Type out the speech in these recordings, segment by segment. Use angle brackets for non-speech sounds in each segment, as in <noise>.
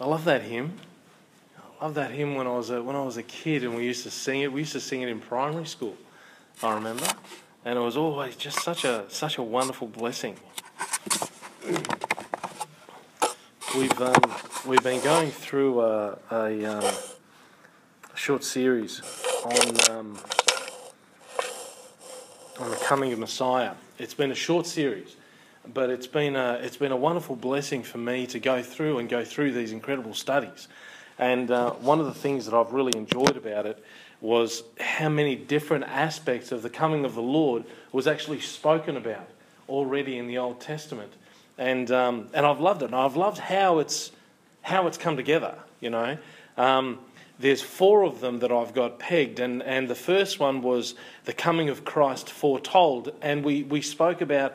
I love that hymn. I love that hymn when I was a, when I was a kid and we used to sing it. We used to sing it in primary school. I remember, and it was always just such a such a wonderful blessing. We've um, we've been going through a, a, um, short series on um, on the coming of Messiah. It's been a short series, but it's been a it's been a wonderful blessing for me to go through and go through these incredible studies. And uh, one of the things that I've really enjoyed about it was how many different aspects of the coming of the Lord was actually spoken about already in the Old Testament. And, um, and I've loved it. And I've loved how it's, how it's come together, you know. Um, there's four of them that I've got pegged, and, and the first one was the coming of Christ foretold. And we, we spoke about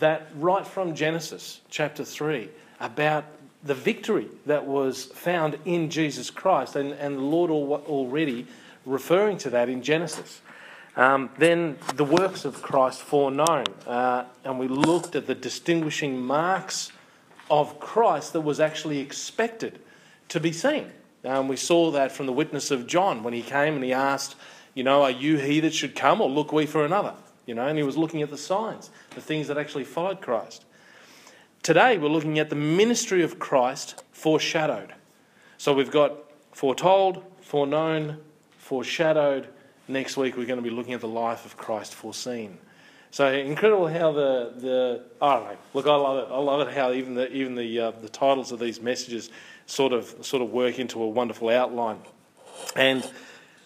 that right from Genesis chapter 3 about the victory that was found in Jesus Christ, and, and the Lord already referring to that in Genesis. Um, then the works of Christ foreknown, uh, and we looked at the distinguishing marks of Christ that was actually expected to be seen. Um, we saw that from the witness of John when he came and he asked, you know, are you he that should come, or look we for another? You know, and he was looking at the signs, the things that actually followed Christ. Today we're looking at the ministry of Christ foreshadowed. So we've got foretold, foreknown, foreshadowed. Next week, we're going to be looking at the life of Christ foreseen. So incredible how the the I don't know. Look, I love it. I love it how even the even the uh, the titles of these messages sort of sort of work into a wonderful outline. And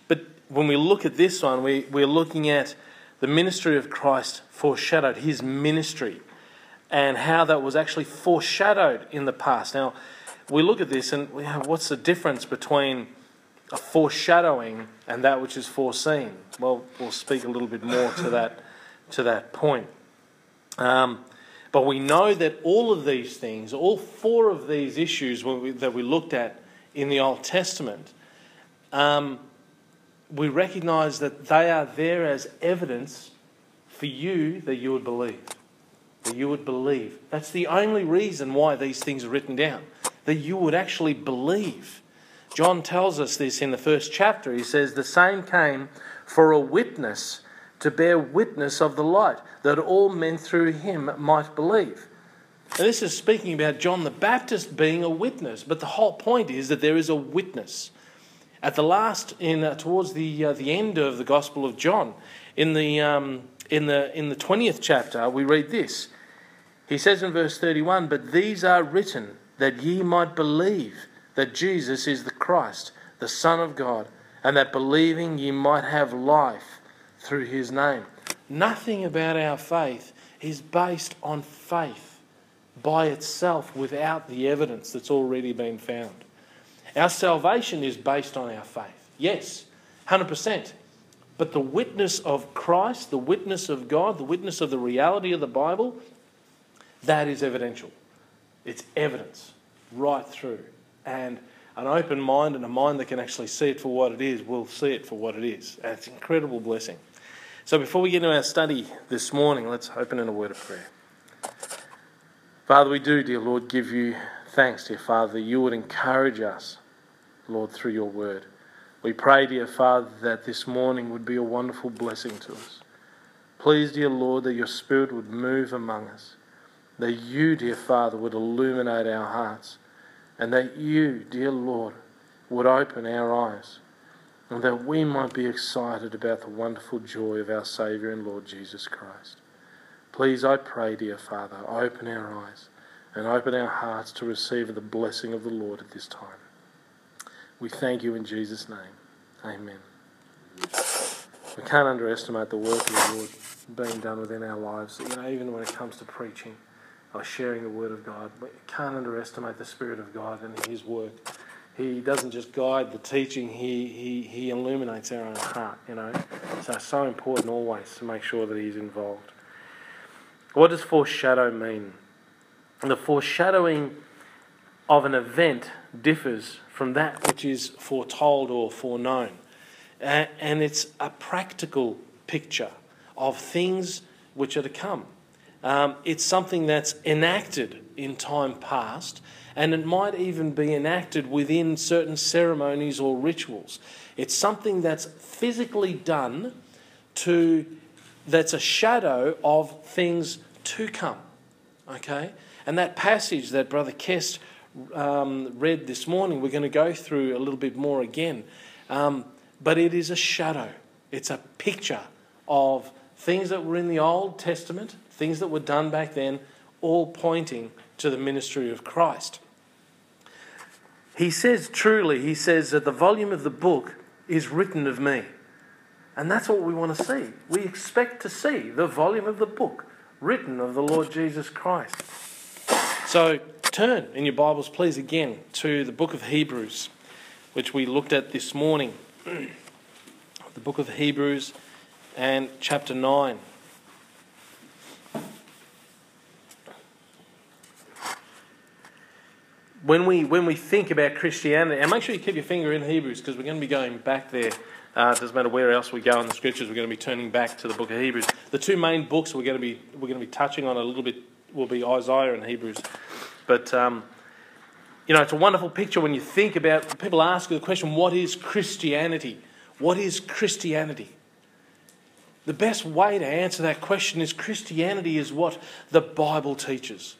but when we look at this one, we we're looking at the ministry of Christ foreshadowed, his ministry, and how that was actually foreshadowed in the past. Now we look at this and have, what's the difference between a foreshadowing and that which is foreseen. Well, we'll speak a little bit more to that to that point. Um, but we know that all of these things, all four of these issues we, that we looked at in the Old Testament, um, we recognize that they are there as evidence for you that you would believe. That you would believe. That's the only reason why these things are written down. That you would actually believe. John tells us this in the first chapter. He says, The same came for a witness to bear witness of the light, that all men through him might believe. Now, this is speaking about John the Baptist being a witness, but the whole point is that there is a witness. At the last, in uh, towards the uh, the end of the Gospel of John, in the um, in the in the twentieth chapter, we read this. He says in verse thirty-one, "But these are written that ye might believe that Jesus is the Christ, the Son of God, and that believing ye might have life through his name. Nothing about our faith is based on faith by itself without the evidence that's already been found. Our salvation is based on our faith. Yes, 100%. But the witness of Christ, the witness of God, the witness of the reality of the Bible, that is evidential. It's evidence right through and an open mind and a mind that can actually see it for what it is will see it for what it is. And it's an incredible blessing. So before we get into our study this morning, let's open in a word of prayer. Father, we do, dear Lord, give you thanks, dear Father, that you would encourage us, Lord, through your word. We pray, dear Father, that this morning would be a wonderful blessing to us. Please, dear Lord, that your Spirit would move among us, that you, dear Father, would illuminate our hearts and that you, dear Lord, would open our eyes and that we might be excited about the wonderful joy of our Saviour and Lord Jesus Christ. Please, I pray, dear Father, open our eyes and open our hearts to receive the blessing of the Lord at this time. We thank you in Jesus' name. Amen. We can't underestimate the work of the Lord being done within our lives, you know, even when it comes to preaching or sharing the Word of God. We can't underestimate the Spirit of God and His work. He doesn't just guide the teaching, he, he, he illuminates our own heart, you know. So it's so important always to make sure that He's involved. What does foreshadow mean? The foreshadowing of an event differs from that which is foretold or foreknown. And it's a practical picture of things which are to come. Um, it's something that's enacted in time past and it might even be enacted within certain ceremonies or rituals. It's something that's physically done to that's a shadow of things to come. Okay? And that passage that Brother Kest um, read this morning, we're going to go through a little bit more again. Um, but it is a shadow, it's a picture of things that were in the Old Testament, things that were done back then, all pointing to the ministry of Christ. He says truly, he says that the volume of the book is written of me. And that's what we want to see. We expect to see the volume of the book written of the Lord Jesus Christ. So turn in your Bibles, please, again to the book of Hebrews, which we looked at this morning. <clears throat> the book of Hebrews and chapter 9. When we, when we think about Christianity, and make sure you keep your finger in Hebrews because we're going to be going back there. Uh, it doesn't matter where else we go in the scriptures, we're going to be turning back to the book of Hebrews. The two main books we're going to be, we're going to be touching on a little bit will be Isaiah and Hebrews. But, um, you know, it's a wonderful picture when you think about people ask the question, what is Christianity? What is Christianity? The best way to answer that question is Christianity is what the Bible teaches.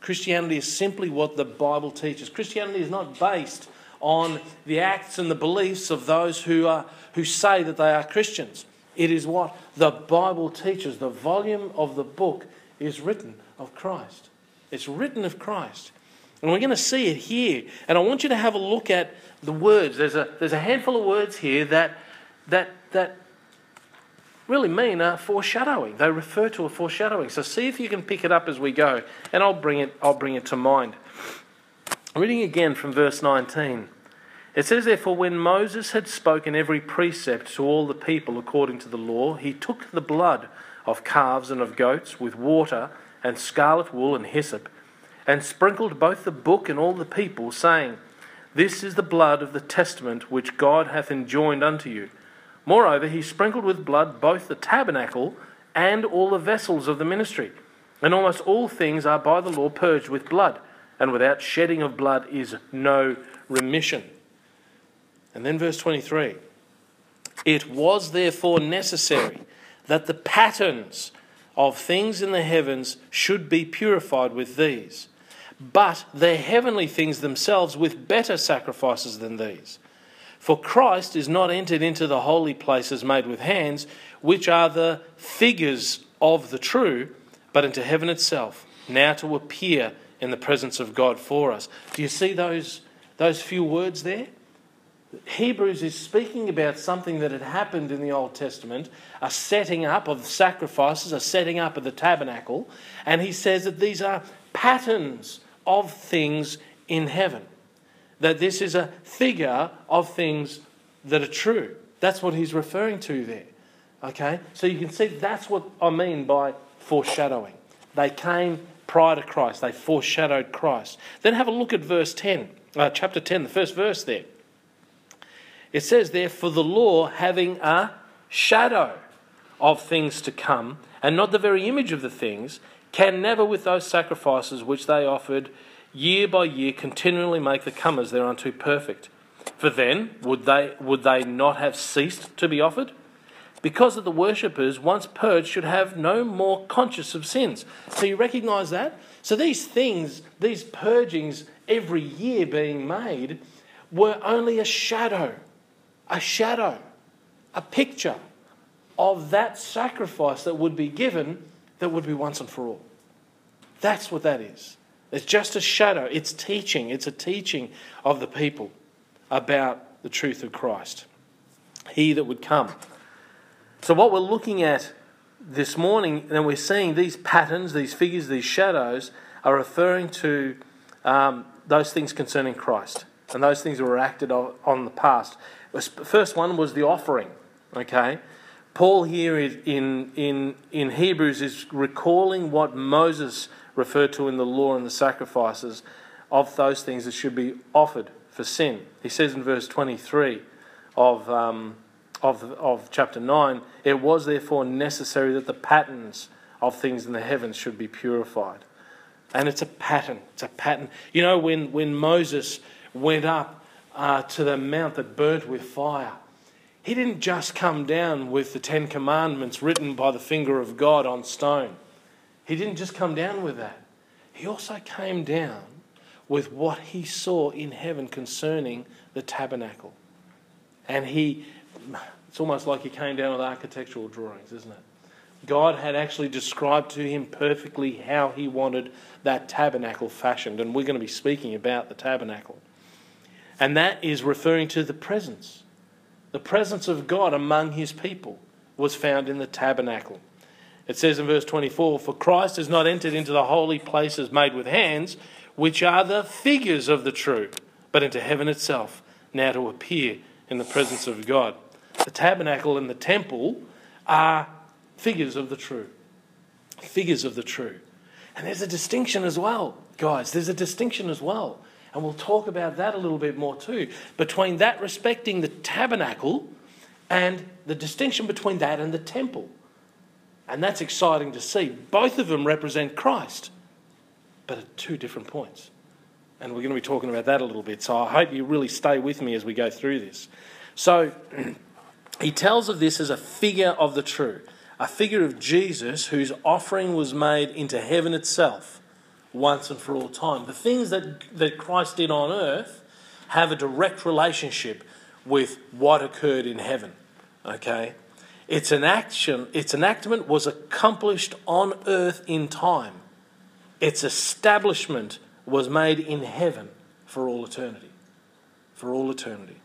Christianity is simply what the Bible teaches. Christianity is not based on the acts and the beliefs of those who, are, who say that they are Christians. It is what the Bible teaches. The volume of the book is written of Christ. It's written of Christ. And we're going to see it here. And I want you to have a look at the words. There's a, there's a handful of words here that, that, that really mean a foreshadowing. They refer to a foreshadowing. So see if you can pick it up as we go, and I'll bring it, I'll bring it to mind. Reading again from verse 19. It says, Therefore, when Moses had spoken every precept to all the people according to the law, he took the blood of calves and of goats with water and scarlet wool and hyssop, and sprinkled both the book and all the people, saying, This is the blood of the testament which God hath enjoined unto you. Moreover, he sprinkled with blood both the tabernacle and all the vessels of the ministry. And almost all things are by the law purged with blood, and without shedding of blood is no remission. And then verse 23 It was therefore necessary that the patterns of things in the heavens should be purified with these, but the heavenly things themselves with better sacrifices than these. For Christ is not entered into the holy places made with hands, which are the figures of the true, but into heaven itself, now to appear in the presence of God for us. Do you see those, those few words there? Hebrews is speaking about something that had happened in the Old Testament, a setting up of sacrifices, a setting up of the tabernacle, and he says that these are patterns of things in heaven that this is a figure of things that are true. That's what he's referring to there. Okay? So you can see that's what I mean by foreshadowing. They came prior to Christ, they foreshadowed Christ. Then have a look at verse 10, uh, chapter 10, the first verse there. It says there, For the law having a shadow of things to come, and not the very image of the things, can never with those sacrifices which they offered year by year continually make the comers thereunto perfect. For then would they would they not have ceased to be offered? Because that the worshippers, once purged, should have no more conscious of sins. So you recognize that? So these things, these purgings every year being made, were only a shadow, a shadow, a picture of that sacrifice that would be given that would be once and for all. That's what that is. It's just a shadow. It's teaching. It's a teaching of the people about the truth of Christ. He that would come. So, what we're looking at this morning, and we're seeing these patterns, these figures, these shadows, are referring to um, those things concerning Christ and those things that were acted on, on the past. The first one was the offering. Okay, Paul here in in in Hebrews is recalling what Moses referred to in the law and the sacrifices of those things that should be offered for sin. He says in verse 23 of, um, of, of chapter 9 it was therefore necessary that the patterns of things in the heavens should be purified. And it's a pattern. It's a pattern. You know, when, when Moses went up uh, to the mount that burnt with fire, he didn't just come down with the Ten Commandments written by the finger of God on stone. He didn't just come down with that. He also came down with what he saw in heaven concerning the tabernacle. And he, it's almost like he came down with architectural drawings, isn't it? God had actually described to him perfectly how he wanted that tabernacle fashioned. And we're going to be speaking about the tabernacle. And that is referring to the presence. The presence of God among his people was found in the tabernacle. It says in verse 24 For Christ has not entered into the holy places made with hands, which are the figures of the true, but into heaven itself, now to appear in the presence of God. The tabernacle and the temple are figures of the true. Figures of the true. And there's a distinction as well, guys. There's a distinction as well. And we'll talk about that a little bit more too. Between that respecting the tabernacle and the distinction between that and the temple. And that's exciting to see. Both of them represent Christ, but at two different points. And we're going to be talking about that a little bit. So I hope you really stay with me as we go through this. So <clears throat> he tells of this as a figure of the true, a figure of Jesus whose offering was made into heaven itself once and for all time. The things that, that Christ did on earth have a direct relationship with what occurred in heaven. Okay? Its action, its enactment was accomplished on earth in time. Its establishment was made in heaven for all eternity. For all eternity.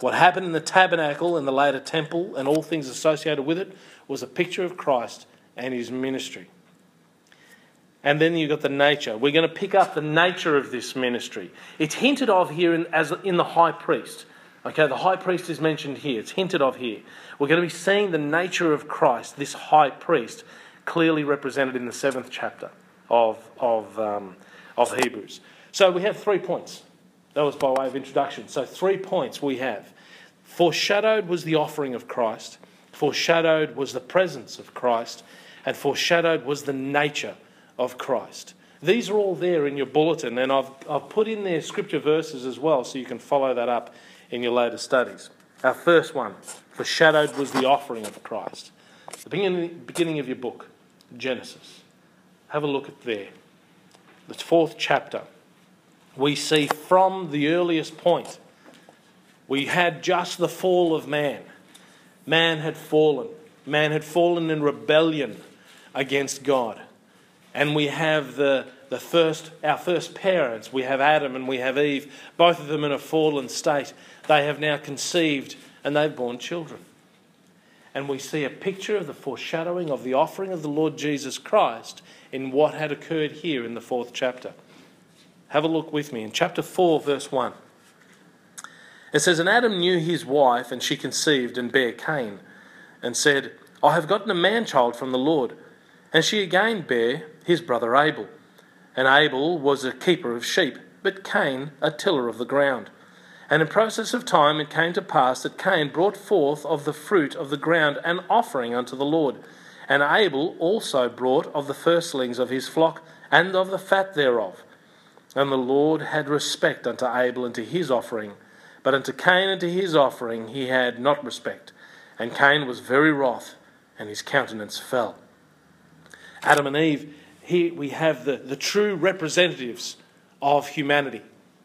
What happened in the tabernacle and the later temple and all things associated with it was a picture of Christ and his ministry. And then you've got the nature. We're going to pick up the nature of this ministry. It's hinted of here in, as in the high priest. Okay, the high priest is mentioned here. It's hinted of here. We're going to be seeing the nature of Christ, this high priest, clearly represented in the seventh chapter of, of, um, of Hebrews. So we have three points. That was by way of introduction. So, three points we have. Foreshadowed was the offering of Christ, foreshadowed was the presence of Christ, and foreshadowed was the nature of Christ. These are all there in your bulletin, and I've, I've put in there scripture verses as well so you can follow that up in your later studies. Our first one, foreshadowed was the offering of Christ. The beginning, beginning of your book, Genesis. Have a look at there. The fourth chapter. We see from the earliest point, we had just the fall of man. Man had fallen. Man had fallen in rebellion against God. And we have the, the first, our first parents, we have Adam and we have Eve, both of them in a fallen state. They have now conceived and they've borne children. And we see a picture of the foreshadowing of the offering of the Lord Jesus Christ in what had occurred here in the fourth chapter. Have a look with me in chapter 4, verse 1. It says, And Adam knew his wife, and she conceived and bare Cain, and said, I have gotten a man child from the Lord. And she again bare his brother Abel. And Abel was a keeper of sheep, but Cain a tiller of the ground. And in process of time it came to pass that Cain brought forth of the fruit of the ground an offering unto the Lord. And Abel also brought of the firstlings of his flock and of the fat thereof. And the Lord had respect unto Abel and to his offering, but unto Cain and to his offering he had not respect. And Cain was very wroth, and his countenance fell. Adam and Eve, here we have the, the true representatives of humanity.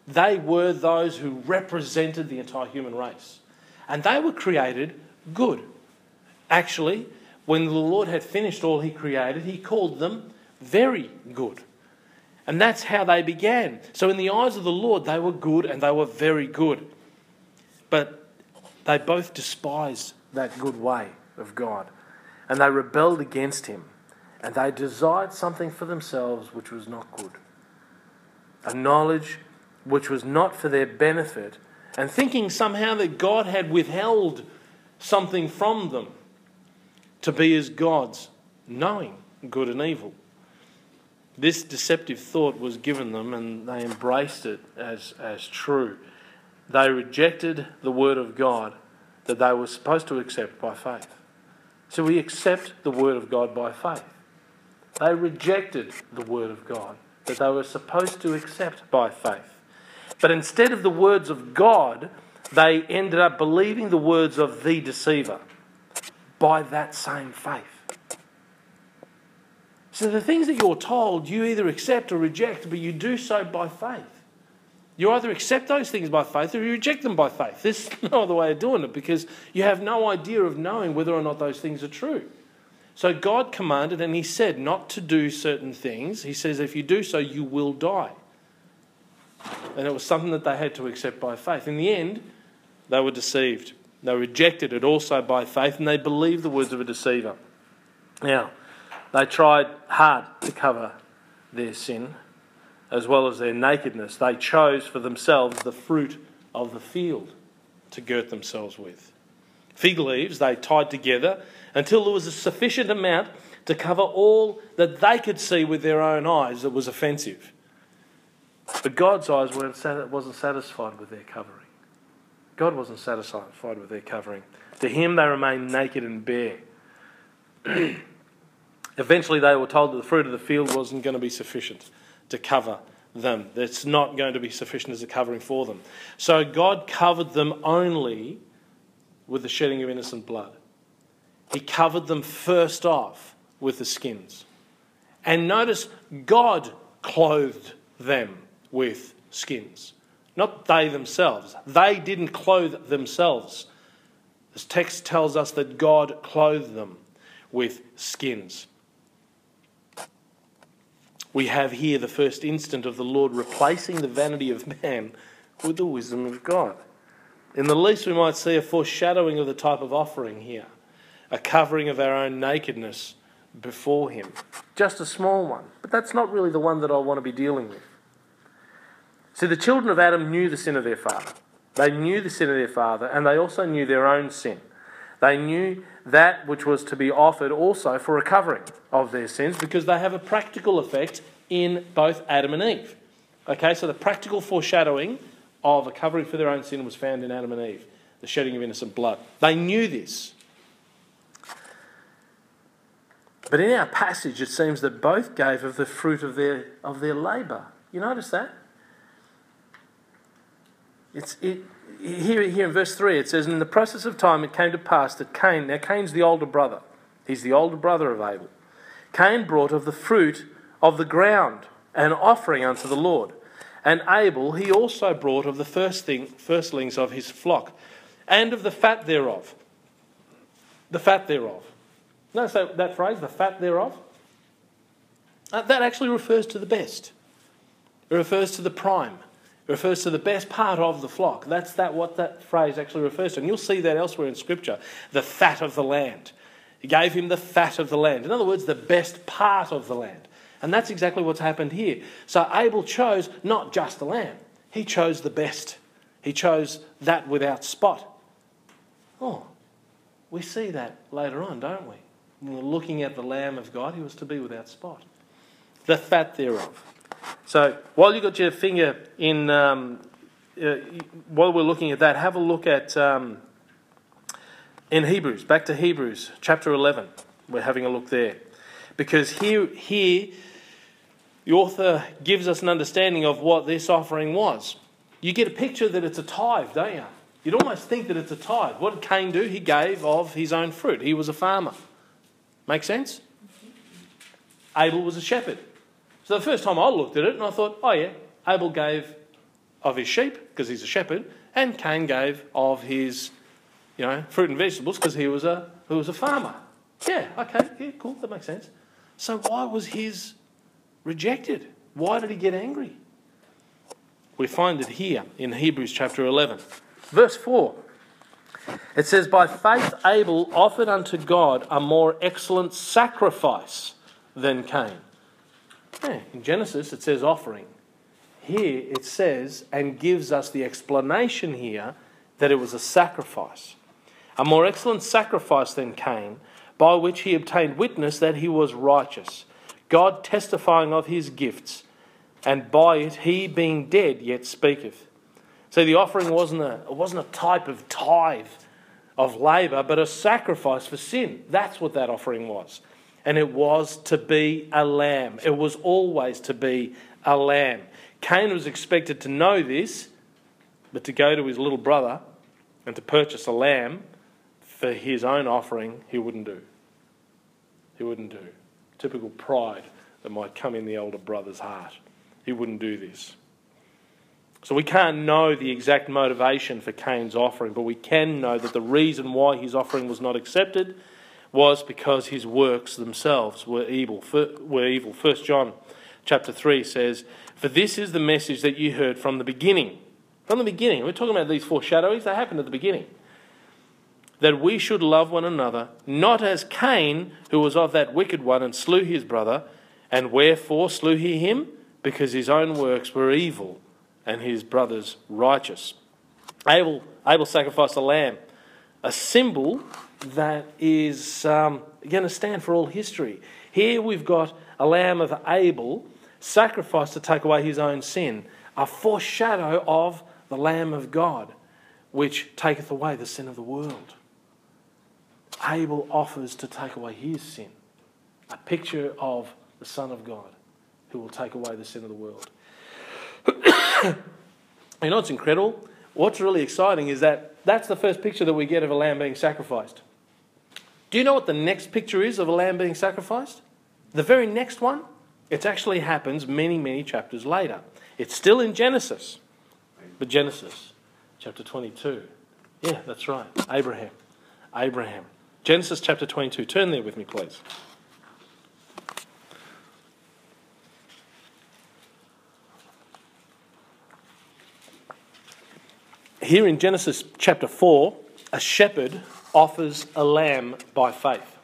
They were those who represented the entire human race. And they were created good. Actually, when the Lord had finished all He created, He called them very good. And that's how they began. So, in the eyes of the Lord, they were good and they were very good. But they both despised that good way of God. And they rebelled against Him. And they desired something for themselves which was not good. A knowledge which was not for their benefit, and thinking somehow that God had withheld something from them to be as gods, knowing good and evil. This deceptive thought was given them, and they embraced it as, as true. They rejected the word of God that they were supposed to accept by faith. So we accept the word of God by faith. They rejected the word of God that they were supposed to accept by faith. But instead of the words of God, they ended up believing the words of the deceiver by that same faith. So the things that you're told, you either accept or reject, but you do so by faith. You either accept those things by faith or you reject them by faith. There's <laughs> no other way of doing it because you have no idea of knowing whether or not those things are true. So God commanded and He said not to do certain things. He says, if you do so, you will die. And it was something that they had to accept by faith. In the end, they were deceived. They rejected it also by faith and they believed the words of a deceiver. Now, they tried hard to cover their sin as well as their nakedness. They chose for themselves the fruit of the field to girt themselves with. Fig leaves they tied together until there was a sufficient amount to cover all that they could see with their own eyes that was offensive. But God's eyes weren't, wasn't satisfied with their covering. God wasn't satisfied with their covering. To him, they remained naked and bare. <clears throat> Eventually, they were told that the fruit of the field wasn't going to be sufficient to cover them. It's not going to be sufficient as a covering for them. So, God covered them only with the shedding of innocent blood. He covered them first off with the skins. And notice, God clothed them with skins. Not they themselves. They didn't clothe themselves. This text tells us that God clothed them with skins. We have here the first instant of the Lord replacing the vanity of man with the wisdom of God. In the least, we might see a foreshadowing of the type of offering here a covering of our own nakedness before Him. Just a small one, but that's not really the one that I want to be dealing with. See, the children of Adam knew the sin of their father. They knew the sin of their father, and they also knew their own sin. They knew that which was to be offered also for a covering of their sins because they have a practical effect in both Adam and Eve. Okay, so the practical foreshadowing Oh, of a covering for their own sin was found in Adam and Eve, the shedding of innocent blood. They knew this. But in our passage, it seems that both gave of the fruit of their, of their labour. You notice that? It's, it, here, here in verse 3, it says, And in the process of time it came to pass that Cain, now Cain's the older brother, he's the older brother of Abel. Cain brought of the fruit of the ground an offering unto the Lord. And Abel he also brought of the first thing, firstlings of his flock, and of the fat thereof. The fat thereof. Notice that, that phrase, the fat thereof. Uh, that actually refers to the best. It refers to the prime. It refers to the best part of the flock. That's that what that phrase actually refers to. And you'll see that elsewhere in Scripture. The fat of the land. He gave him the fat of the land. In other words, the best part of the land. And that's exactly what's happened here. So Abel chose not just the lamb, he chose the best. He chose that without spot. Oh, we see that later on, don't we? When we're looking at the Lamb of God, he was to be without spot. The fat thereof. So while you've got your finger in, um, uh, while we're looking at that, have a look at um, in Hebrews, back to Hebrews chapter 11. We're having a look there. Because here, here the author gives us an understanding of what this offering was. You get a picture that it's a tithe, don't you? You'd almost think that it's a tithe. What did Cain do? He gave of his own fruit. He was a farmer. Make sense? Abel was a shepherd. So the first time I looked at it and I thought, oh yeah, Abel gave of his sheep because he's a shepherd, and Cain gave of his, you know, fruit and vegetables because he was a he was a farmer. Yeah, okay, yeah, cool, that makes sense. So why was his rejected? Why did he get angry? We find it here in Hebrews chapter 11. Verse 4. It says, By faith Abel offered unto God a more excellent sacrifice than Cain. Yeah, in Genesis it says offering. Here it says, and gives us the explanation here, that it was a sacrifice. A more excellent sacrifice than Cain, by which he obtained witness that he was righteous God testifying of his gifts, and by it he being dead yet speaketh. See, the offering wasn't a, it wasn't a type of tithe of labour, but a sacrifice for sin. That's what that offering was. And it was to be a lamb. It was always to be a lamb. Cain was expected to know this, but to go to his little brother and to purchase a lamb for his own offering, he wouldn't do. He wouldn't do. Typical pride that might come in the older brother's heart. He wouldn't do this. So we can't know the exact motivation for Cain's offering, but we can know that the reason why his offering was not accepted was because his works themselves were evil. Were evil. First John chapter 3 says, For this is the message that you heard from the beginning. From the beginning. We're talking about these foreshadowings, they happened at the beginning. That we should love one another, not as Cain, who was of that wicked one and slew his brother. And wherefore slew he him? Because his own works were evil and his brothers righteous. Abel, Abel sacrificed a lamb, a symbol that is um, going to stand for all history. Here we've got a lamb of Abel sacrificed to take away his own sin, a foreshadow of the Lamb of God, which taketh away the sin of the world. Abel offers to take away his sin, a picture of the Son of God who will take away the sin of the world. <coughs> you know what's incredible? What's really exciting is that that's the first picture that we get of a lamb being sacrificed. Do you know what the next picture is of a lamb being sacrificed? The very next one, it actually happens many, many chapters later. It's still in Genesis, but Genesis chapter 22. Yeah, that's right. Abraham. Abraham. Genesis chapter 22. Turn there with me, please. Here in Genesis chapter 4, a shepherd offers a lamb by faith.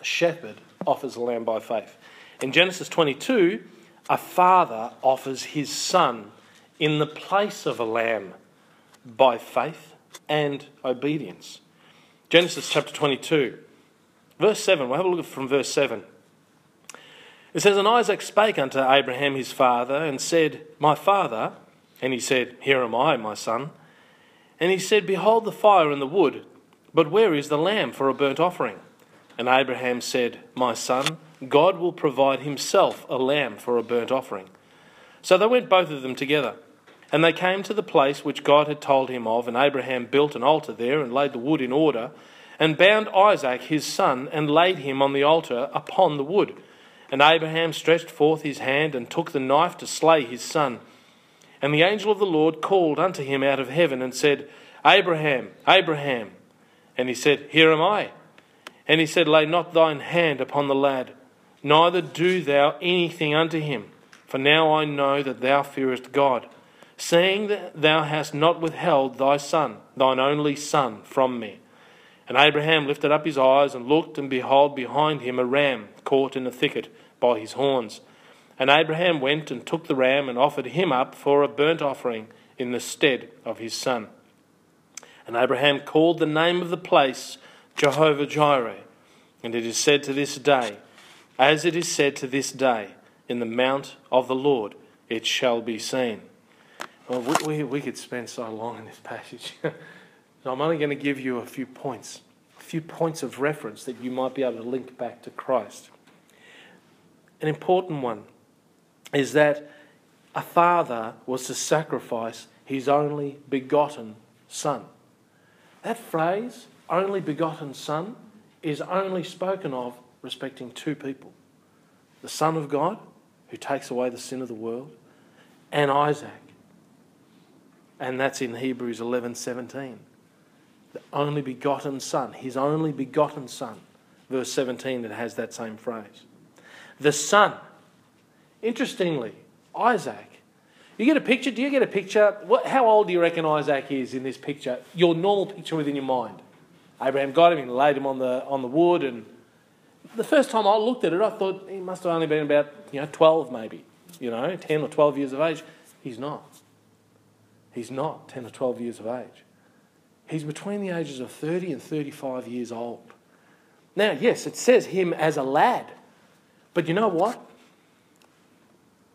A shepherd offers a lamb by faith. In Genesis 22, a father offers his son in the place of a lamb by faith and obedience. Genesis chapter 22, verse 7. We'll have a look from verse 7. It says, And Isaac spake unto Abraham his father, and said, My father. And he said, Here am I, my son. And he said, Behold the fire and the wood, but where is the lamb for a burnt offering? And Abraham said, My son, God will provide himself a lamb for a burnt offering. So they went both of them together. And they came to the place which God had told him of, and Abraham built an altar there and laid the wood in order, and bound Isaac his son, and laid him on the altar upon the wood. And Abraham stretched forth his hand and took the knife to slay his son. And the angel of the Lord called unto him out of heaven and said, Abraham, Abraham. And he said, Here am I. And he said, Lay not thine hand upon the lad, neither do thou anything unto him. For now I know that thou fearest God, seeing that thou hast not withheld thy son, thine only son, from me. And Abraham lifted up his eyes and looked, and behold, behind him a ram caught in a thicket by his horns. And Abraham went and took the ram and offered him up for a burnt offering in the stead of his son. And Abraham called the name of the place Jehovah Jireh. And it is said to this day, as it is said to this day, in the mount of the Lord it shall be seen. Well, we, we, we could spend so long in this passage. <laughs> so I'm only going to give you a few points, a few points of reference that you might be able to link back to Christ. An important one is that a father was to sacrifice his only begotten son. That phrase, only begotten son, is only spoken of respecting two people the Son of God, who takes away the sin of the world, and Isaac. And that's in Hebrews 11:17. The only begotten Son, his only begotten Son. Verse 17, that has that same phrase. The Son Interestingly, Isaac. You get a picture? Do you get a picture? What, how old do you reckon Isaac is in this picture? Your normal picture within your mind. Abraham got him and laid him on the, on the wood. And the first time I looked at it, I thought he must have only been about you know 12 maybe, you know, 10 or 12 years of age. He's not. He's not 10 or 12 years of age. He's between the ages of 30 and 35 years old. Now, yes, it says him as a lad. But you know what?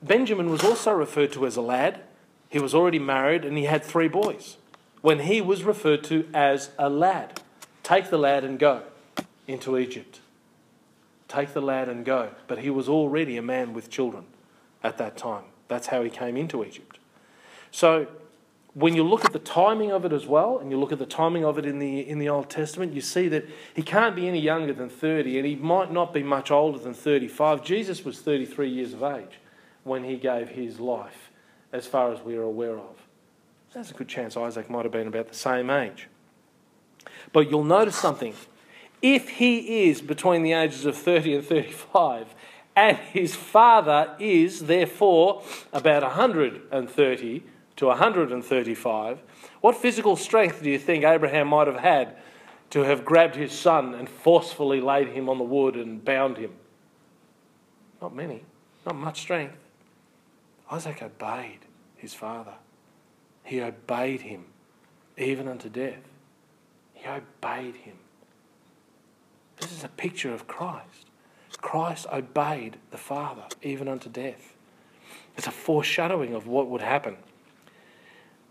Benjamin was also referred to as a lad. He was already married and he had three boys. When he was referred to as a lad, take the lad and go into Egypt. Take the lad and go. But he was already a man with children. at that time. That's how he came into Egypt. So when you look at the timing of it as well, and you look at the timing of it in the, in the Old Testament, you see that he can't be any younger than 30, and he might not be much older than 35. Jesus was 33 years of age when he gave his life, as far as we are aware of. So there's a good chance Isaac might have been about the same age. But you'll notice something. If he is between the ages of 30 and 35, and his father is therefore about 130 to 135, what physical strength do you think Abraham might have had to have grabbed his son and forcefully laid him on the wood and bound him? Not many, not much strength. Isaac obeyed his father. He obeyed him even unto death. He obeyed him. This is a picture of Christ. Christ obeyed the Father even unto death. It's a foreshadowing of what would happen.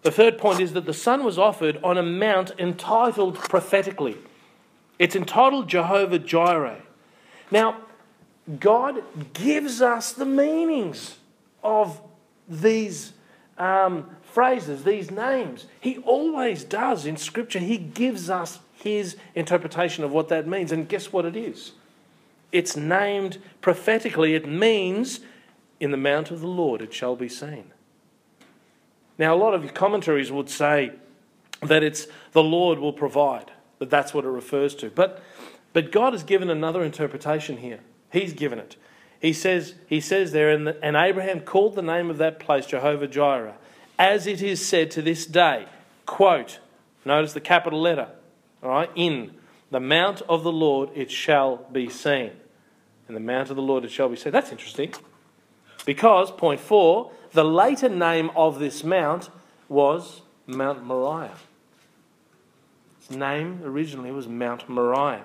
The third point is that the Son was offered on a mount entitled prophetically. It's entitled Jehovah Jireh. Now, God gives us the meanings of these um, phrases, these names. He always does in Scripture. He gives us his interpretation of what that means. And guess what it is? It's named prophetically. It means, in the mount of the Lord it shall be seen. Now, a lot of commentaries would say that it's the Lord will provide, that that's what it refers to. But, but God has given another interpretation here. He's given it. He says, he says there, and, and Abraham called the name of that place Jehovah Jireh, as it is said to this day. Quote, notice the capital letter, all right, in the mount of the Lord it shall be seen. In the mount of the Lord it shall be seen. That's interesting. Because, point four, the later name of this mount was Mount Moriah. Its name originally was Mount Moriah.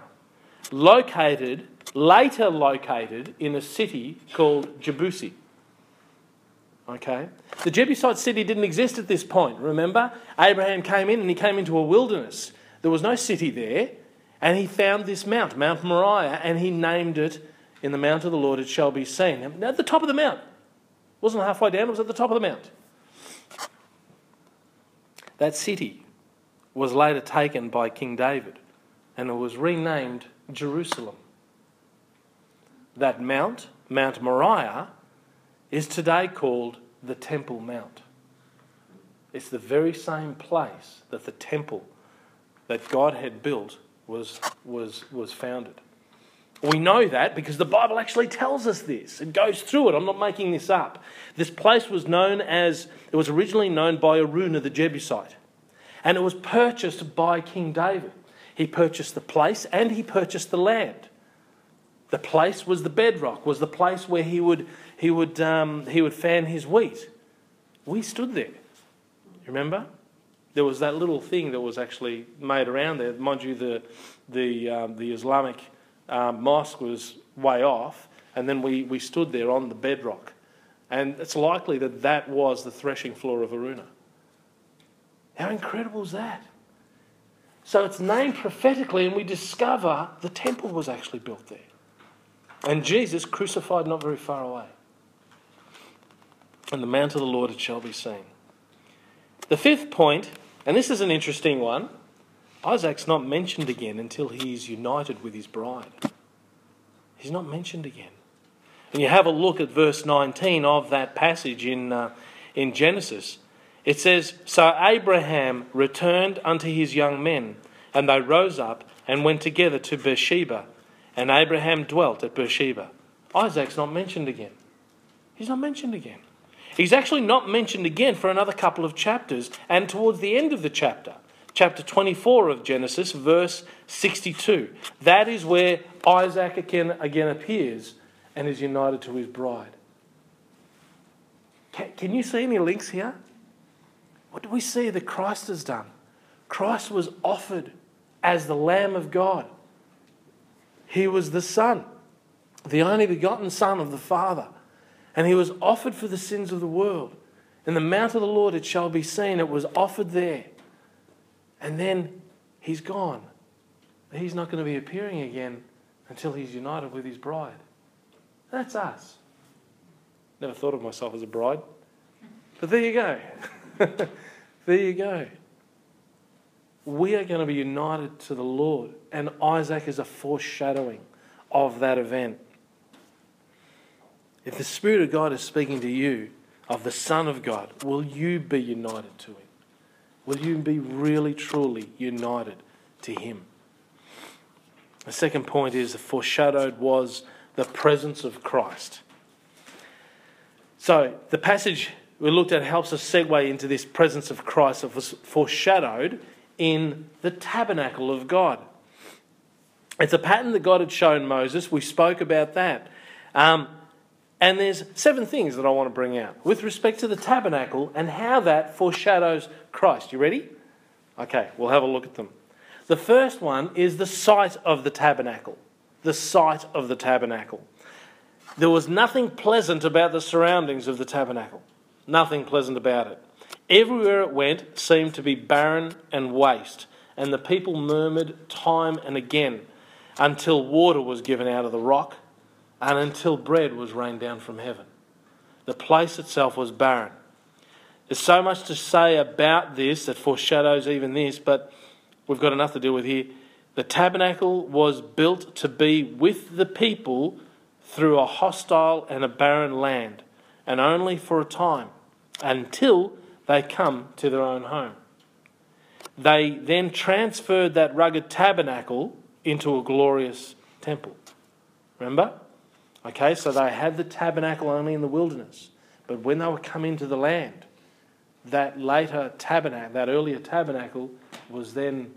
Located, later located in a city called Jebusi. Okay? The Jebusite city didn't exist at this point, remember? Abraham came in and he came into a wilderness. There was no city there. And he found this mount, Mount Moriah, and he named it in the mount of the Lord it shall be seen. Now, at the top of the mount, wasn't halfway down, it was at the top of the mount. That city was later taken by King David and it was renamed Jerusalem. That mount, Mount Moriah, is today called the Temple Mount. It's the very same place that the temple that God had built was, was, was founded. We know that because the Bible actually tells us this. It goes through it. I'm not making this up. This place was known as, it was originally known by Araunah the Jebusite. And it was purchased by King David. He purchased the place and he purchased the land. The place was the bedrock, was the place where he would, he would, um, he would fan his wheat. We stood there. Remember? There was that little thing that was actually made around there. Mind you, the, the, um, the Islamic um, mosque was way off, and then we, we stood there on the bedrock. And it's likely that that was the threshing floor of Araunah. How incredible is that? So it's named prophetically, and we discover the temple was actually built there. And Jesus crucified not very far away. And the mount of the Lord it shall be seen. The fifth point, and this is an interesting one Isaac's not mentioned again until he's united with his bride. He's not mentioned again. And you have a look at verse 19 of that passage in, uh, in Genesis. It says, So Abraham returned unto his young men, and they rose up and went together to Beersheba, and Abraham dwelt at Beersheba. Isaac's not mentioned again. He's not mentioned again. He's actually not mentioned again for another couple of chapters, and towards the end of the chapter chapter 24 of Genesis, verse 62. That is where Isaac again, again appears and is united to his bride. Can, can you see any links here? What do we see that Christ has done? Christ was offered as the Lamb of God. He was the Son, the only begotten Son of the Father. And he was offered for the sins of the world. In the mount of the Lord it shall be seen, it was offered there. And then he's gone. He's not going to be appearing again until he's united with his bride. That's us. Never thought of myself as a bride. But there you go. <laughs> there you go. We are going to be united to the Lord, and Isaac is a foreshadowing of that event. If the Spirit of God is speaking to you of the Son of God, will you be united to Him? Will you be really, truly united to Him? The second point is the foreshadowed was the presence of Christ. So the passage we looked at helps us segue into this presence of Christ that was foreshadowed in the tabernacle of God. It's a pattern that God had shown Moses. We spoke about that. Um, and there's seven things that I want to bring out with respect to the tabernacle and how that foreshadows Christ. You ready? Okay, we'll have a look at them. The first one is the site of the tabernacle. The site of the tabernacle. There was nothing pleasant about the surroundings of the tabernacle. Nothing pleasant about it. Everywhere it went seemed to be barren and waste, and the people murmured time and again until water was given out of the rock and until bread was rained down from heaven. The place itself was barren. There's so much to say about this that foreshadows even this, but we've got enough to deal with here. The tabernacle was built to be with the people through a hostile and a barren land, and only for a time, until they come to their own home. They then transferred that rugged tabernacle into a glorious temple. Remember? Okay, so they had the tabernacle only in the wilderness. But when they were coming to the land, that later tabernacle, that earlier tabernacle, was then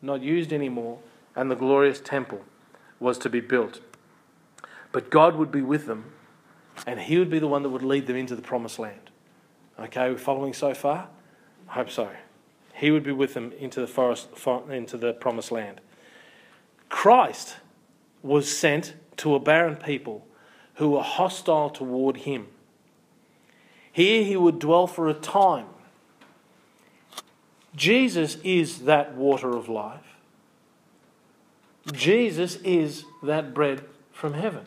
not used anymore, and the glorious temple was to be built. But God would be with them, and He would be the one that would lead them into the promised land. Okay, we're following so far? I hope so. He would be with them into the forest, into the promised land. Christ was sent to a barren people who were hostile toward him. Here he would dwell for a time. Jesus is that water of life. Jesus is that bread from heaven.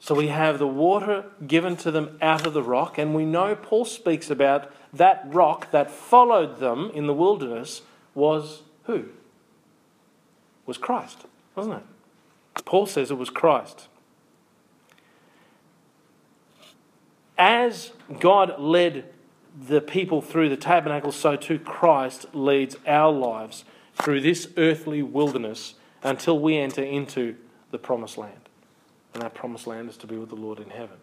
So we have the water given to them out of the rock, and we know Paul speaks about that rock that followed them in the wilderness was who? Was Christ, wasn't it? Paul says it was Christ. As God led the people through the tabernacle, so too Christ leads our lives through this earthly wilderness until we enter into the promised land. And that promised land is to be with the Lord in heaven.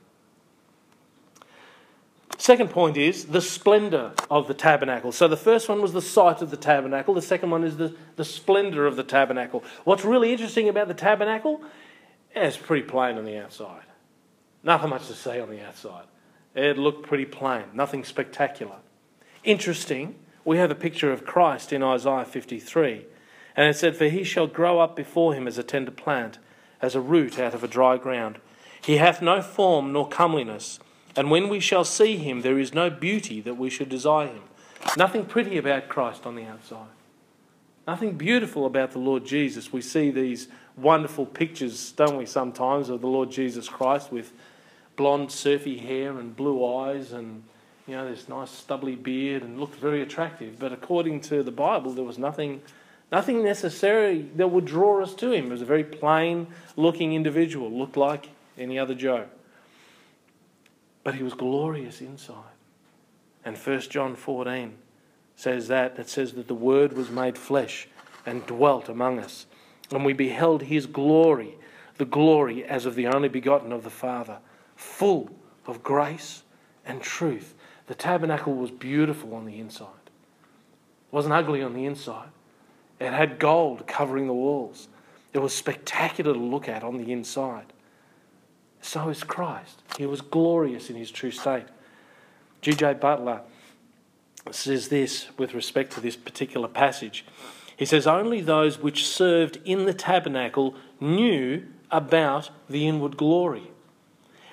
Second point is the splendor of the tabernacle. So the first one was the site of the tabernacle. The second one is the, the splendor of the tabernacle. What's really interesting about the tabernacle? Yeah, it's pretty plain on the outside. Nothing much to say on the outside. It looked pretty plain, nothing spectacular. Interesting, we have a picture of Christ in Isaiah 53. And it said, For he shall grow up before him as a tender plant, as a root out of a dry ground. He hath no form nor comeliness, and when we shall see him, there is no beauty that we should desire him. Nothing pretty about Christ on the outside. Nothing beautiful about the Lord Jesus. We see these wonderful pictures, don't we, sometimes, of the Lord Jesus Christ with blonde, surfy hair and blue eyes and you know this nice stubbly beard and looked very attractive. But according to the Bible, there was nothing, nothing necessary that would draw us to him. He was a very plain-looking individual, looked like any other Joe. But he was glorious inside. And 1 John 14 says that. It says that the Word was made flesh and dwelt among us. And we beheld his glory, the glory as of the only begotten of the Father full of grace and truth. The tabernacle was beautiful on the inside. It wasn't ugly on the inside. It had gold covering the walls. It was spectacular to look at on the inside. So is Christ. He was glorious in his true state. G.J. Butler says this with respect to this particular passage. He says, Only those which served in the tabernacle knew about the inward glory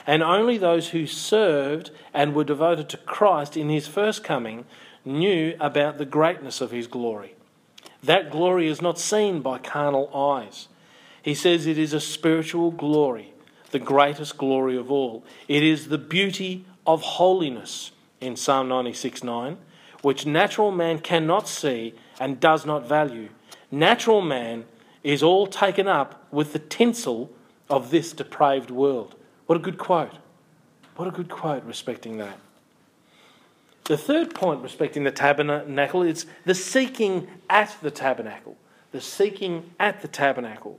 and only those who served and were devoted to Christ in his first coming knew about the greatness of his glory. That glory is not seen by carnal eyes. He says it is a spiritual glory, the greatest glory of all. It is the beauty of holiness in Psalm 96 9, which natural man cannot see and does not value. Natural man is all taken up with the tinsel of this depraved world. What a good quote. What a good quote respecting that. The third point respecting the tabernacle is the seeking at the tabernacle. The seeking at the tabernacle.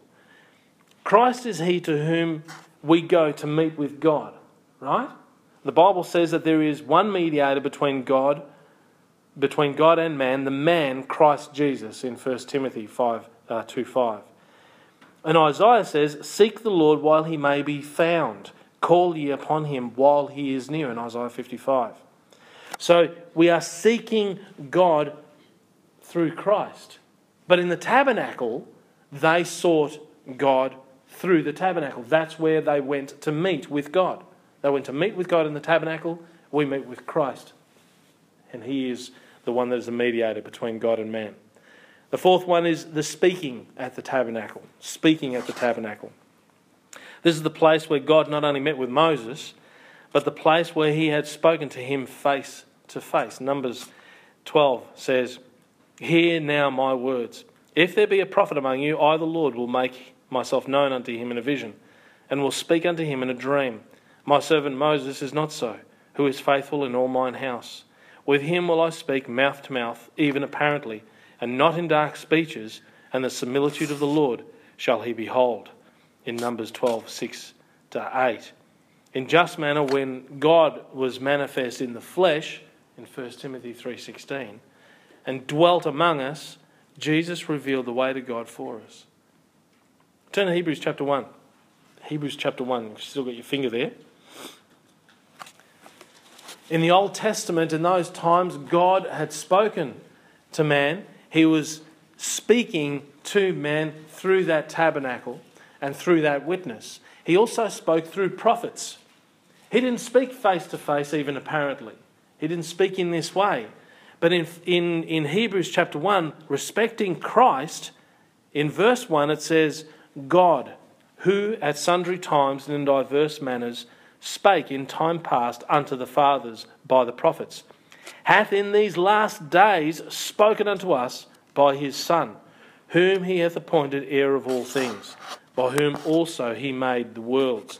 Christ is he to whom we go to meet with God, right? The Bible says that there is one mediator between God, between God and man, the man Christ Jesus in 1 Timothy 5, uh, 2 5. And Isaiah says, Seek the Lord while he may be found. Call ye upon him while he is near, in Isaiah 55. So we are seeking God through Christ. But in the tabernacle, they sought God through the tabernacle. That's where they went to meet with God. They went to meet with God in the tabernacle. We meet with Christ. And He is the one that is the mediator between God and man. The fourth one is the speaking at the tabernacle. Speaking at the tabernacle. This is the place where God not only met with Moses, but the place where he had spoken to him face to face. Numbers 12 says, Hear now my words. If there be a prophet among you, I, the Lord, will make myself known unto him in a vision, and will speak unto him in a dream. My servant Moses is not so, who is faithful in all mine house. With him will I speak mouth to mouth, even apparently, and not in dark speeches, and the similitude of the Lord shall he behold. In Numbers 12, 6 to 8. In just manner, when God was manifest in the flesh, in 1 Timothy 3:16, and dwelt among us, Jesus revealed the way to God for us. Turn to Hebrews chapter 1. Hebrews chapter 1. You've still got your finger there. In the Old Testament, in those times, God had spoken to man. He was speaking to men through that tabernacle and through that witness. He also spoke through prophets. He didn't speak face to face, even apparently. He didn't speak in this way. But in, in, in Hebrews chapter 1, respecting Christ, in verse 1 it says, God, who at sundry times and in diverse manners spake in time past unto the fathers by the prophets, hath in these last days spoken unto us by his Son, whom he hath appointed heir of all things, by whom also he made the worlds.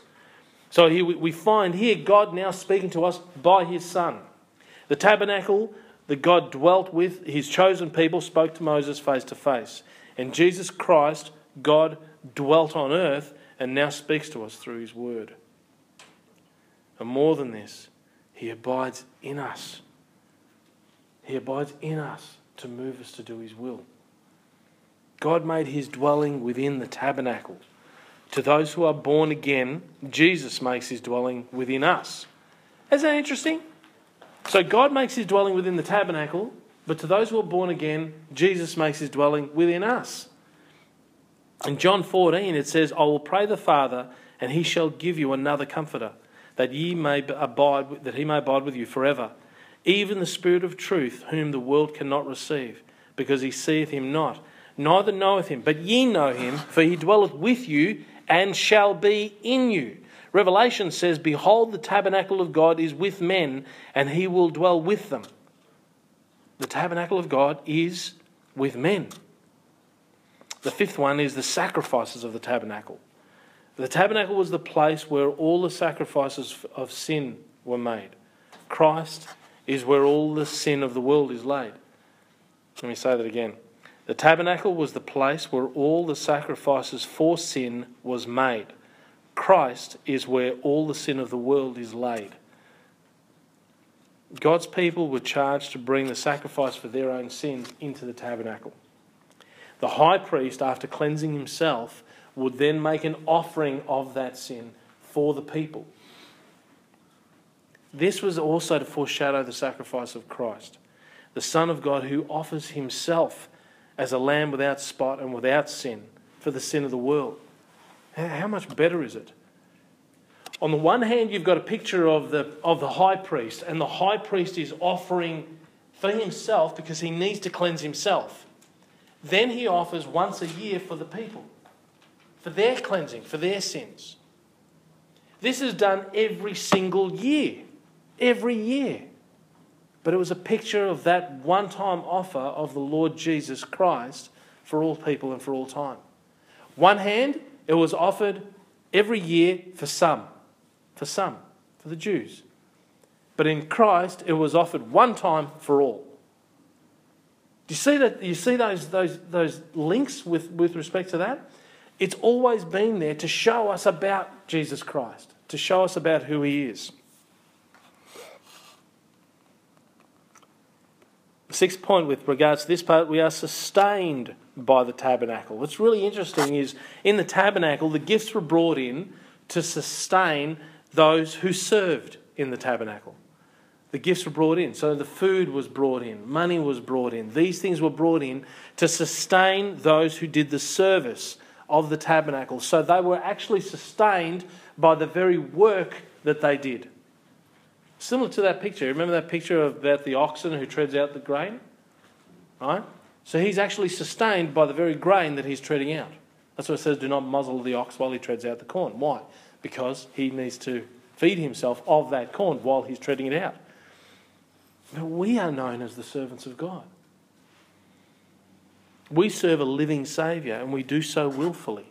So here we find here God now speaking to us by his Son. The tabernacle that God dwelt with his chosen people spoke to Moses face to face. And Jesus Christ, God dwelt on earth and now speaks to us through his word. And more than this, he abides in us. He abides in us to move us to do his will. God made his dwelling within the tabernacle. To those who are born again, Jesus makes his dwelling within us. Isn't that interesting? So God makes his dwelling within the tabernacle, but to those who are born again, Jesus makes his dwelling within us. In John 14, it says, I will pray the Father, and he shall give you another comforter, that ye may abide, that he may abide with you forever. Even the Spirit of truth, whom the world cannot receive, because he seeth him not, neither knoweth him. But ye know him, for he dwelleth with you, and shall be in you. Revelation says, Behold, the tabernacle of God is with men, and he will dwell with them. The tabernacle of God is with men. The fifth one is the sacrifices of the tabernacle. The tabernacle was the place where all the sacrifices of sin were made. Christ is where all the sin of the world is laid. Let me say that again. The tabernacle was the place where all the sacrifices for sin was made. Christ is where all the sin of the world is laid. God's people were charged to bring the sacrifice for their own sins into the tabernacle. The high priest, after cleansing himself, would then make an offering of that sin for the people. This was also to foreshadow the sacrifice of Christ, the Son of God who offers himself as a lamb without spot and without sin for the sin of the world. How much better is it? On the one hand, you've got a picture of the, of the high priest, and the high priest is offering for himself because he needs to cleanse himself. Then he offers once a year for the people, for their cleansing, for their sins. This is done every single year. Every year. But it was a picture of that one time offer of the Lord Jesus Christ for all people and for all time. One hand, it was offered every year for some, for some, for the Jews. But in Christ, it was offered one time for all. Do you see that? You see those, those, those links with, with respect to that? It's always been there to show us about Jesus Christ, to show us about who he is. Sixth point with regards to this part, we are sustained by the tabernacle. What's really interesting is in the tabernacle, the gifts were brought in to sustain those who served in the tabernacle. The gifts were brought in. So the food was brought in, money was brought in. These things were brought in to sustain those who did the service of the tabernacle. So they were actually sustained by the very work that they did. Similar to that picture. Remember that picture of about the oxen who treads out the grain? Right? So he's actually sustained by the very grain that he's treading out. That's what it says do not muzzle the ox while he treads out the corn. Why? Because he needs to feed himself of that corn while he's treading it out. But we are known as the servants of God. We serve a living Saviour and we do so willfully.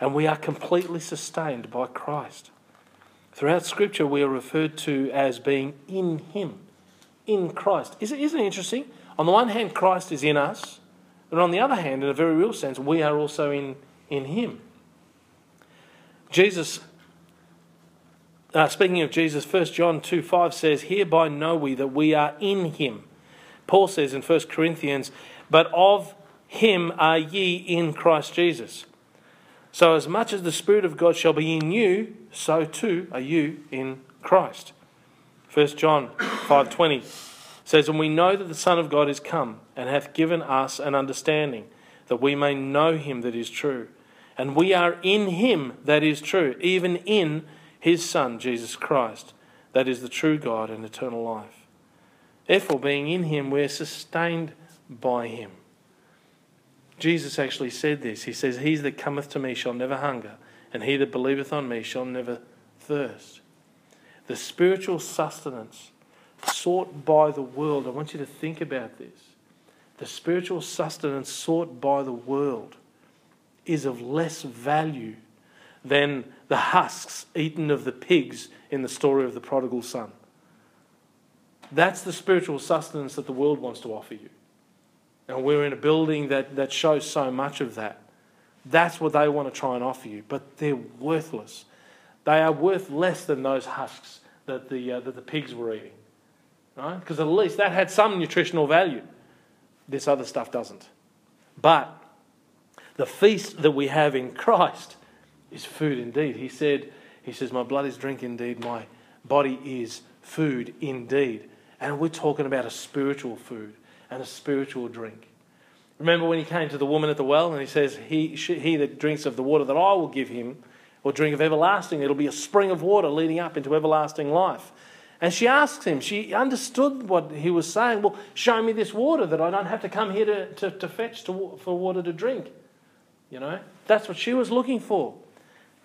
And we are completely sustained by Christ. Throughout Scripture, we are referred to as being in Him, in Christ. Isn't it interesting? On the one hand, Christ is in us, but on the other hand, in a very real sense, we are also in, in Him. Jesus uh, speaking of Jesus, 1 John 2 5 says, Hereby know we that we are in him. Paul says in 1 Corinthians, But of him are ye in Christ Jesus. So as much as the Spirit of God shall be in you, so too are you in Christ. 1 John 5:20 says, And we know that the Son of God is come, and hath given us an understanding, that we may know him that is true. And we are in him that is true, even in his Son, Jesus Christ, that is the true God and eternal life. Therefore, being in him, we're sustained by him. Jesus actually said this. He says, He that cometh to me shall never hunger, and he that believeth on me shall never thirst. The spiritual sustenance sought by the world, I want you to think about this. The spiritual sustenance sought by the world is of less value than the husks eaten of the pigs in the story of the prodigal son. That's the spiritual sustenance that the world wants to offer you. And we're in a building that, that shows so much of that. That's what they want to try and offer you, but they're worthless. They are worth less than those husks that the, uh, that the pigs were eating. Right? Because at least that had some nutritional value. This other stuff doesn't. But the feast that we have in Christ is food indeed. He said, He says, My blood is drink indeed, my body is food indeed. And we're talking about a spiritual food and a spiritual drink. Remember when he came to the woman at the well and he says, He, he that drinks of the water that I will give him will drink of everlasting. It'll be a spring of water leading up into everlasting life. And she asks him, she understood what he was saying. Well, show me this water that I don't have to come here to, to, to fetch to, for water to drink. You know, that's what she was looking for.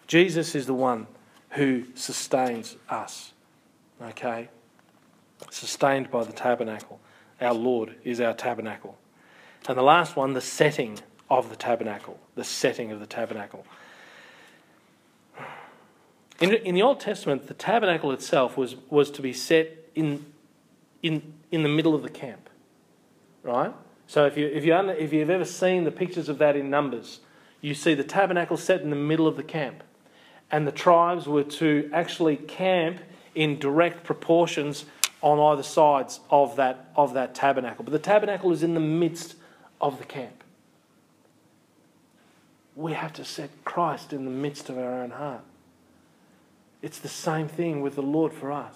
Jesus is the one who sustains us. Okay? Sustained by the tabernacle. Our Lord is our tabernacle. And the last one, the setting of the tabernacle. The setting of the tabernacle. In, in the Old Testament, the tabernacle itself was, was to be set in, in, in the middle of the camp. Right? So if, you, if, you, if you've ever seen the pictures of that in Numbers, you see the tabernacle set in the middle of the camp and the tribes were to actually camp in direct proportions on either sides of that, of that tabernacle. But the tabernacle is in the midst of the camp. We have to set Christ in the midst of our own heart. It's the same thing with the Lord for us.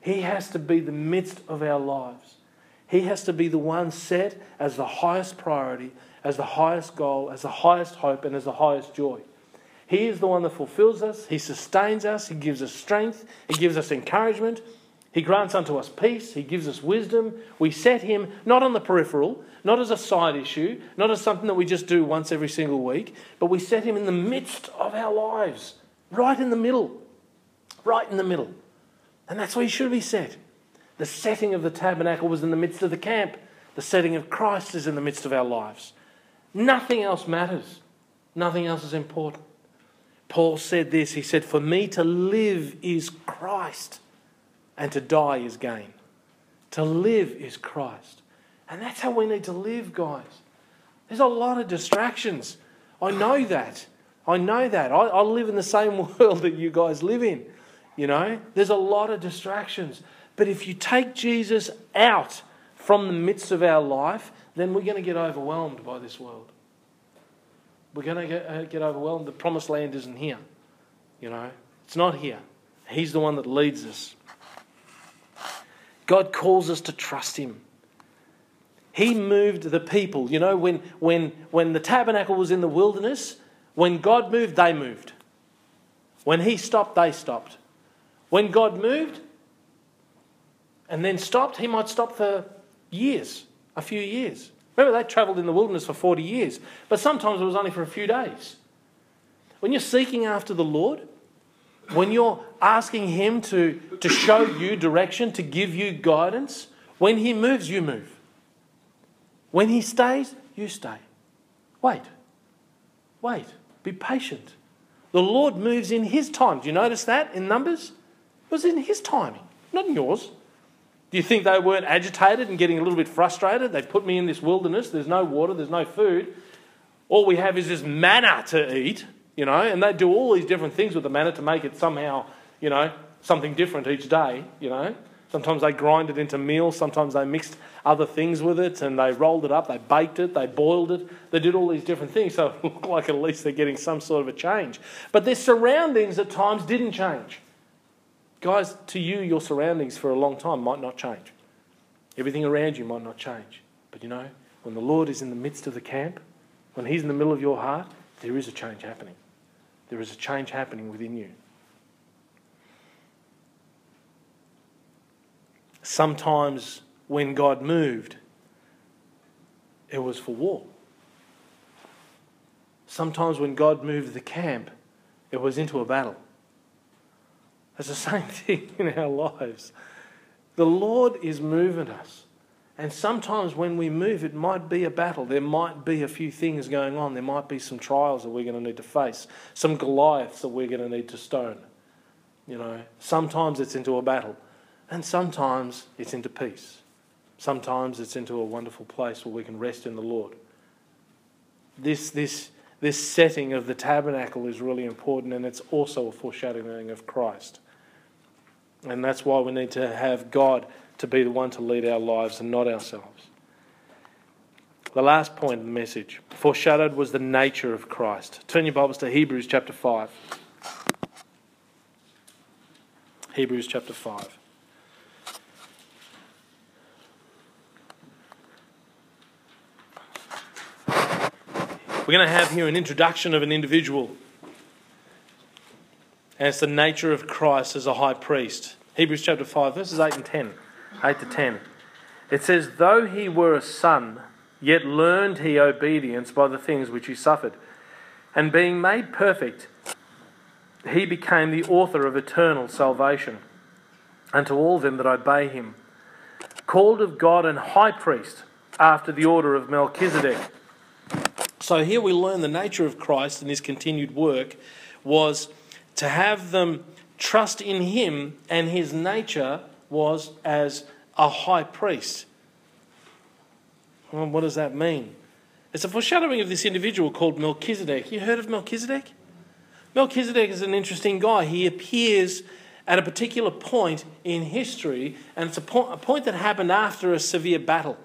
He has to be the midst of our lives. He has to be the one set as the highest priority, as the highest goal, as the highest hope, and as the highest joy. He is the one that fulfills us, He sustains us, He gives us strength, He gives us encouragement, He grants unto us peace, He gives us wisdom. We set Him not on the peripheral, not as a side issue, not as something that we just do once every single week, but we set Him in the midst of our lives, right in the middle. right in the middle. And that's where he should be set. The setting of the tabernacle was in the midst of the camp. The setting of Christ is in the midst of our lives. Nothing else matters. Nothing else is important. Paul said this He said, For me to live is Christ, and to die is gain. To live is Christ. And that's how we need to live, guys. There's a lot of distractions. I know that. I know that. I, I live in the same <laughs> world that you guys live in. You know, there's a lot of distractions. But if you take Jesus out from the midst of our life, then we're going to get overwhelmed by this world. We're going to get, uh, get overwhelmed. The promised land isn't here. You know, it's not here. He's the one that leads us. God calls us to trust Him. He moved the people. You know, when, when, when the tabernacle was in the wilderness, when God moved, they moved. When He stopped, they stopped. When God moved and then stopped, He might stop for years, a few years. Remember, they travelled in the wilderness for 40 years, but sometimes it was only for a few days. When you're seeking after the Lord, when you're asking Him to, to show you direction, to give you guidance, when He moves, you move. When He stays, you stay. Wait. Wait. Be patient. The Lord moves in His time. Do you notice that in Numbers? It was in His timing, not in yours. Do you think they weren't agitated and getting a little bit frustrated? They put me in this wilderness, there's no water, there's no food. All we have is this manna to eat, you know, and they do all these different things with the manna to make it somehow, you know, something different each day, you know. Sometimes they grind it into meals, sometimes they mixed other things with it and they rolled it up, they baked it, they boiled it, they did all these different things. So <laughs> it looked like at least they're getting some sort of a change. But their surroundings at times didn't change. Guys, to you, your surroundings for a long time might not change. Everything around you might not change. But you know, when the Lord is in the midst of the camp, when He's in the middle of your heart, there is a change happening. There is a change happening within you. Sometimes when God moved, it was for war. Sometimes when God moved the camp, it was into a battle. It's the <laughs> same thing in our lives. The Lord is moving us. And sometimes when we move, it might be a battle. There might be a few things going on. There might be some trials that we're going to need to face, some Goliaths that we're going to need to stone. You know, sometimes it's into a battle, and sometimes it's into peace. Sometimes it's into a wonderful place where we can rest in the Lord. This, this, this setting of the tabernacle is really important, and it's also a foreshadowing of Christ. And that's why we need to have God to be the one to lead our lives and not ourselves. The last point of the message foreshadowed was the nature of Christ. Turn your Bibles to Hebrews chapter 5. Hebrews chapter 5. We're going to have here an introduction of an individual and it's the nature of Christ as a high priest. Hebrews chapter 5, verses 8 and 10. 8 to 10. It says, Though he were a son, yet learned he obedience by the things which he suffered. And being made perfect, he became the author of eternal salvation unto all them that obey him. Called of God and high priest after the order of Melchizedek. So here we learn the nature of Christ and his continued work was to have them trust in him, and his nature was as a high priest. Well, what does that mean? It's a foreshadowing of this individual called Melchizedek. You heard of Melchizedek? Melchizedek is an interesting guy. He appears at a particular point in history, and it's a, po- a point that happened after a severe battle.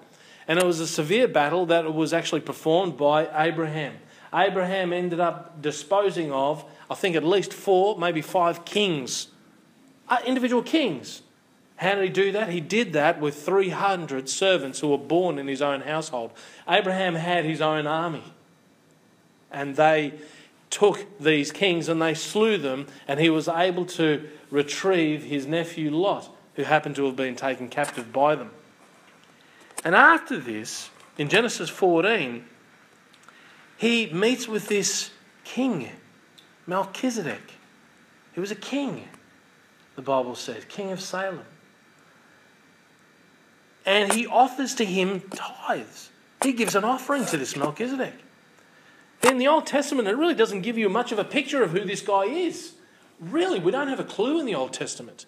And it was a severe battle that was actually performed by Abraham. Abraham ended up disposing of I think at least four, maybe five kings, uh, individual kings. How did he do that? He did that with 300 servants who were born in his own household. Abraham had his own army. And they took these kings and they slew them, and he was able to retrieve his nephew Lot, who happened to have been taken captive by them. And after this, in Genesis 14, he meets with this king Melchizedek. He was a king. the Bible says, king of Salem. And he offers to him tithes. He gives an offering to this Melchizedek. In the Old Testament, it really doesn't give you much of a picture of who this guy is. Really, we don't have a clue in the Old Testament.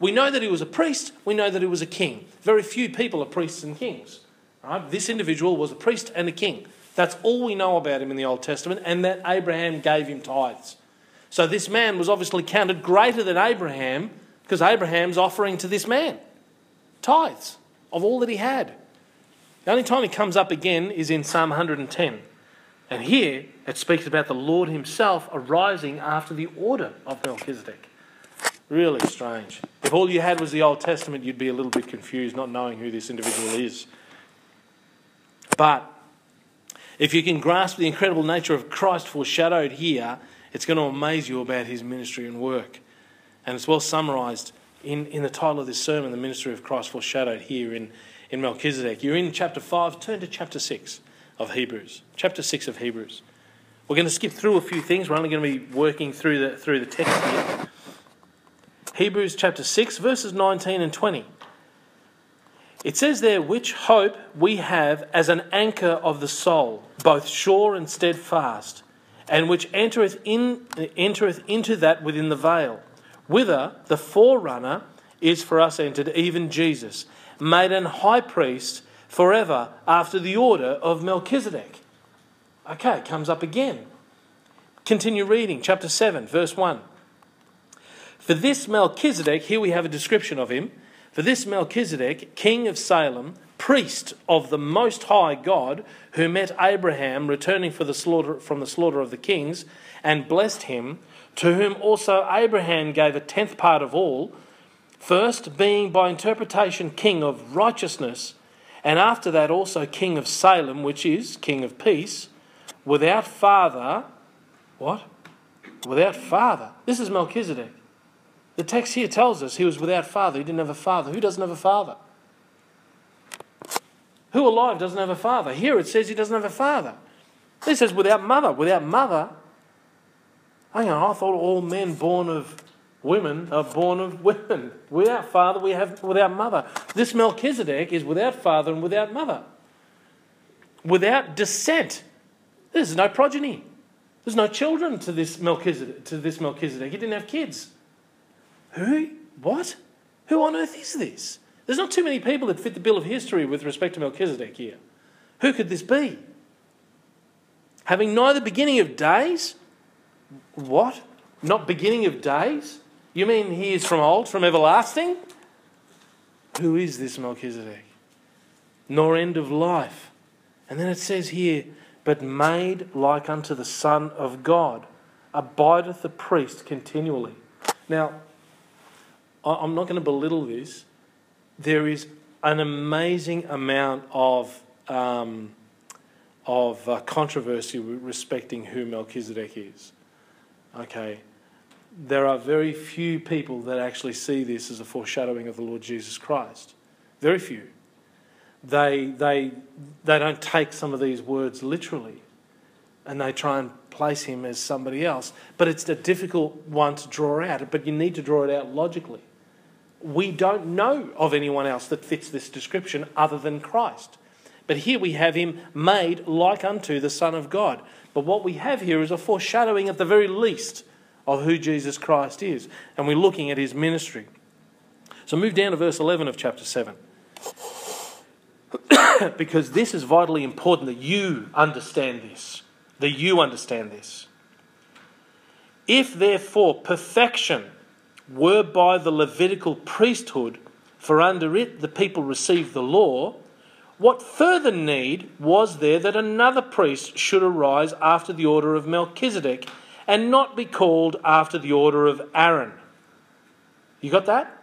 We know that he was a priest, we know that he was a king. Very few people are priests and kings. Right? This individual was a priest and a king. That's all we know about him in the Old Testament, and that Abraham gave him tithes. So this man was obviously counted greater than Abraham because Abraham's offering to this man tithes of all that he had. The only time he comes up again is in Psalm 110. And here it speaks about the Lord himself arising after the order of Melchizedek. Really strange. If all you had was the Old Testament, you'd be a little bit confused, not knowing who this individual is. But if you can grasp the incredible nature of Christ foreshadowed here, it's going to amaze you about his ministry and work. And it's well summarized in, in the title of this sermon, The Ministry of Christ Foreshadowed, here in, in Melchizedek. You're in chapter 5, turn to chapter 6 of Hebrews. Chapter 6 of Hebrews. We're going to skip through a few things. We're only going to be working through the, through the text here. Hebrews chapter 6, verses 19 and 20. It says there, which hope we have as an anchor of the soul, both sure and steadfast and which entereth, in, entereth into that within the veil, whither the forerunner is for us entered, even Jesus, made an high priest forever after the order of Melchizedek. Okay, it comes up again. Continue reading, chapter 7, verse 1. For this Melchizedek, here we have a description of him. For this Melchizedek, king of Salem, priest of the Most High God, who met Abraham returning the slaughter, from the slaughter of the kings, and blessed him, to whom also Abraham gave a tenth part of all, first being by interpretation king of righteousness, and after that also king of Salem, which is king of peace, without father. What? Without father. This is Melchizedek. The text here tells us he was without father. He didn't have a father. Who doesn't have a father? Who alive doesn't have a father? Here it says he doesn't have a father. This says without mother. Without mother. Hang on, I thought all men born of women are born of women. Without father, we have without mother. This Melchizedek is without father and without mother. Without descent. There's no progeny. There's no children to this Melchizedek. To this Melchizedek. He didn't have kids. Who? What? Who on earth is this? There's not too many people that fit the bill of history with respect to Melchizedek here. Who could this be? Having neither beginning of days? What? Not beginning of days? You mean he is from old, from everlasting? Who is this Melchizedek? Nor end of life. And then it says here, but made like unto the Son of God, abideth the priest continually. Now, I'm not going to belittle this there is an amazing amount of, um, of uh, controversy respecting who Melchizedek is. Okay, there are very few people that actually see this as a foreshadowing of the Lord Jesus Christ. Very few. They, they, they don't take some of these words literally and they try and place him as somebody else. But it's a difficult one to draw out, but you need to draw it out logically we don't know of anyone else that fits this description other than Christ. But here we have him made like unto the Son of God. But what we have here is a foreshadowing, at the very least, of who Jesus Christ is. And we're looking at his ministry. So move down to verse 11 of chapter 7. <coughs> because this is vitally important that you understand this. That you understand this. If therefore perfection were by the Levitical priesthood, for under it the people received the law, what further need was there that another priest should arise after the order of Melchizedek and not be called after the order of Aaron? You got that?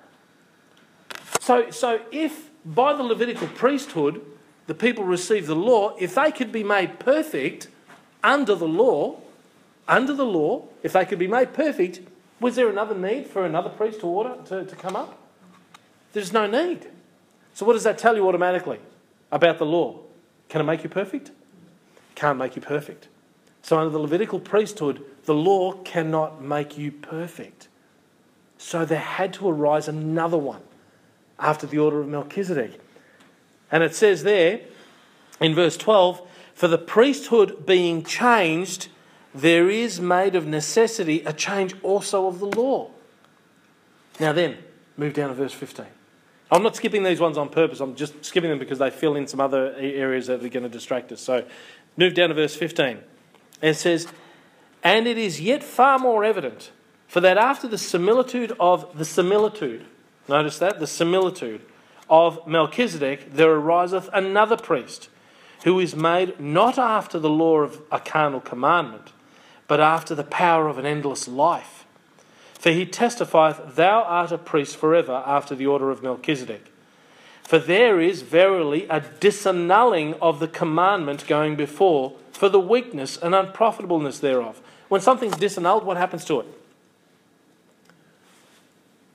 So, so if by the Levitical priesthood the people received the law, if they could be made perfect under the law, under the law, if they could be made perfect, was there another need for another priest to order to, to come up? There's no need. So, what does that tell you automatically about the law? Can it make you perfect? Can't make you perfect. So, under the Levitical priesthood, the law cannot make you perfect. So there had to arise another one after the order of Melchizedek. And it says there in verse 12 For the priesthood being changed, there is made of necessity a change also of the law. Now then, move down to verse 15. I'm not skipping these ones on purpose, I'm just skipping them because they fill in some other areas that are going to distract us. So move down to verse 15. It says, And it is yet far more evident, for that after the similitude of the similitude, notice that, the similitude of Melchizedek, there ariseth another priest, who is made not after the law of a carnal commandment, but after the power of an endless life for he testifieth, Thou art a priest forever after the order of Melchizedek. For there is verily a disannulling of the commandment going before for the weakness and unprofitableness thereof. When something's disannulled, what happens to it?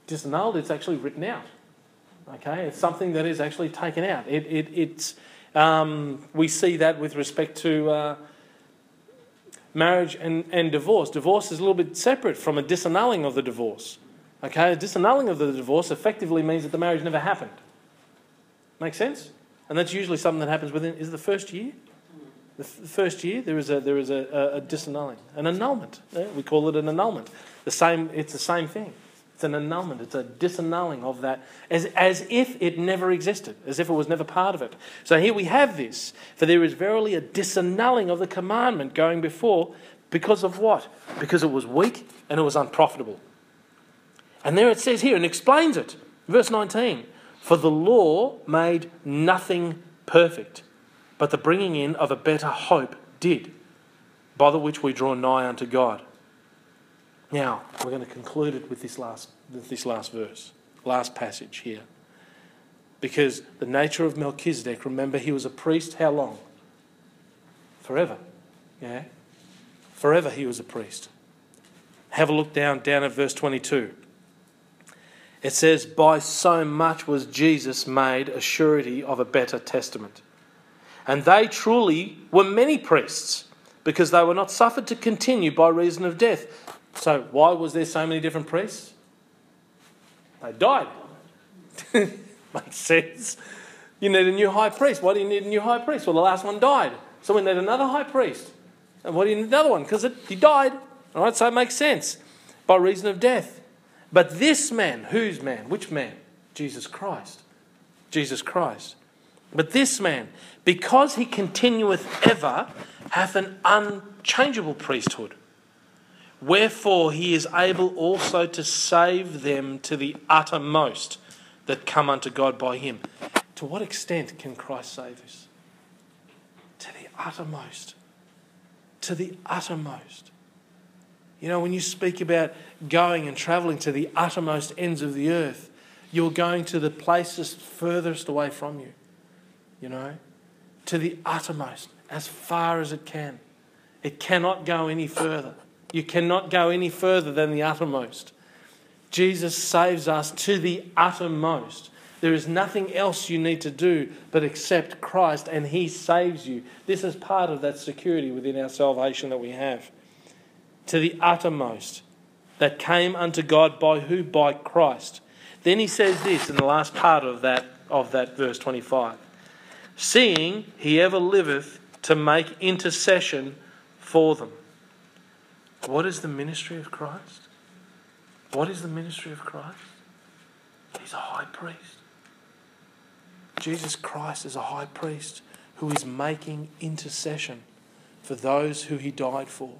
Disannulled, it's actually written out. Okay, it's something that is actually taken out. It, it, it's, um, we see that with respect to uh, marriage and, and divorce. Divorce is a little bit separate from a disannulling of the divorce. Okay, a disannulling of the divorce effectively means that the marriage never happened. Make sense? And that's usually something that happens within is the first year. The, f- the first year there is a there is a, a, a disannulling, an annulment. Yeah? We call it an annulment. The same. It's the same thing. It's an annulment. It's a disannulling of that, as, as if it never existed, as if it was never part of it. So here we have this. For there is verily a disannulling of the commandment going before, because of what? Because it was weak and it was unprofitable. And there it says here and explains it. Verse 19 For the law made nothing perfect, but the bringing in of a better hope did, by the which we draw nigh unto God. Now, we're going to conclude it with this last, this last verse, last passage here. Because the nature of Melchizedek, remember, he was a priest how long? Forever. Yeah? Forever he was a priest. Have a look down, down at verse 22. It says, By so much was Jesus made a surety of a better testament. And they truly were many priests, because they were not suffered to continue by reason of death. So, why was there so many different priests? They died. <laughs> Makes sense. You need a new high priest. Why do you need a new high priest? Well, the last one died. So we need another high priest. And why do you need another one? Because he died. All right, so it makes sense. By reason of death. But this man, whose man? Which man? Jesus Christ. Jesus Christ. But this man, because he continueth ever, hath an unchangeable priesthood Wherefore he is able also to save them to the uttermost that come unto God by him. To what extent can Christ save us? To the uttermost. To the uttermost. You know, when you speak about going and travelling to the uttermost ends of the earth, you're going to the places furthest away from you. You know, to the uttermost, as far as it can. It cannot go any further. You cannot go any further than the uttermost. Jesus saves us to the uttermost. There is nothing else you need to do but accept Christ, and He saves you. This is part of that security within our salvation that we have. To the uttermost, that came unto God by who? By Christ. Then he says this in the last part of that, of that verse 25 Seeing he ever liveth to make intercession for them. What is the ministry of Christ? What is the ministry of Christ? He's a high priest. Jesus Christ is a high priest who is making intercession for those who he died for.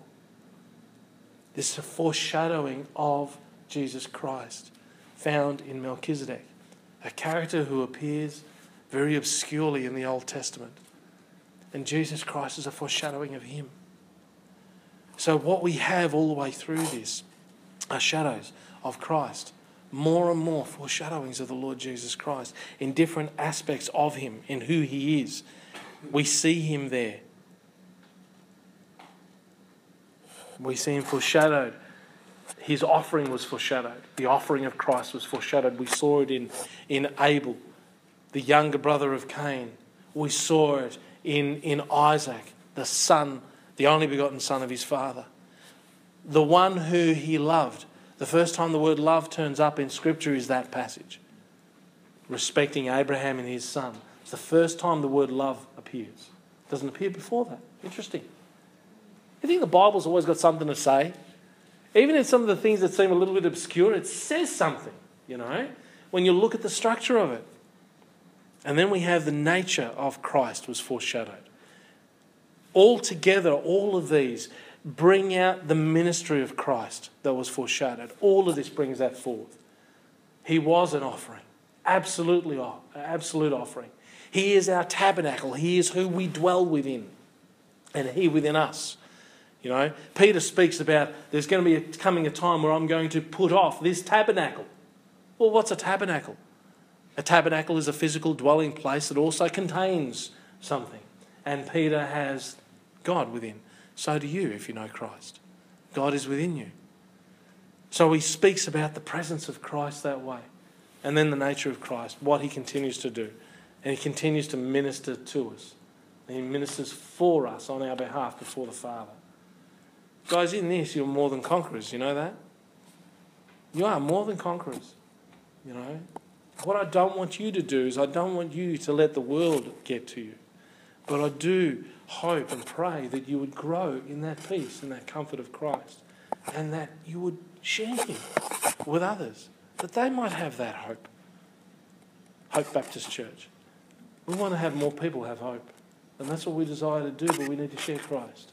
This is a foreshadowing of Jesus Christ found in Melchizedek, a character who appears very obscurely in the Old Testament. And Jesus Christ is a foreshadowing of him. So, what we have all the way through this are shadows of Christ, more and more foreshadowings of the Lord Jesus Christ in different aspects of Him, in who He is. We see Him there. We see Him foreshadowed. His offering was foreshadowed. The offering of Christ was foreshadowed. We saw it in, in Abel, the younger brother of Cain. We saw it in, in Isaac, the son the only begotten Son of his Father, the one who he loved, The first time the word love turns up in Scripture is that passage. Respecting Abraham and his son. It's the first time the word love appears. It doesn't appear before that. Interesting. You think the Bible's always got something to say? Even in some of the things that seem a little bit obscure, it says something, you know, when you look at the structure of it. And then we have the nature of Christ was foreshadowed. Altogether, all of these bring out the ministry of Christ that was foreshadowed. All of this brings that forth. He was an offering, absolutely, absolute offering. He is our tabernacle. He is who we dwell within, and He within us. You know, Peter speaks about there's going to be a, coming a time where I'm going to put off this tabernacle. Well, what's a tabernacle? A tabernacle is a physical dwelling place that also contains something. And Peter has God within. So do you if you know Christ. God is within you. So he speaks about the presence of Christ that way. And then the nature of Christ, what he continues to do. And he continues to minister to us. And he ministers for us on our behalf before the Father. Guys, in this, you're more than conquerors. You know that? You are more than conquerors. You know? What I don't want you to do is I don't want you to let the world get to you. But I do hope and pray that you would grow in that peace and that comfort of Christ and that you would share Him with others, that they might have that hope. Hope Baptist Church. We want to have more people have hope. And that's what we desire to do, but we need to share Christ.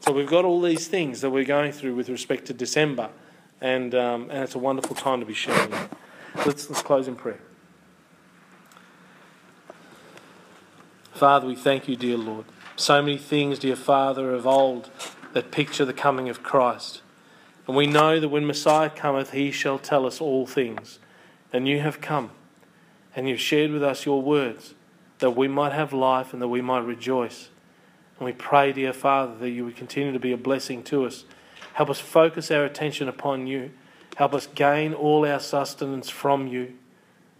So we've got all these things that we're going through with respect to December, and, um, and it's a wonderful time to be sharing. Let's, let's close in prayer. Father, we thank you, dear Lord. So many things, dear Father, of old that picture the coming of Christ. And we know that when Messiah cometh, he shall tell us all things. And you have come, and you've shared with us your words, that we might have life and that we might rejoice. And we pray, dear Father, that you would continue to be a blessing to us. Help us focus our attention upon you. Help us gain all our sustenance from you.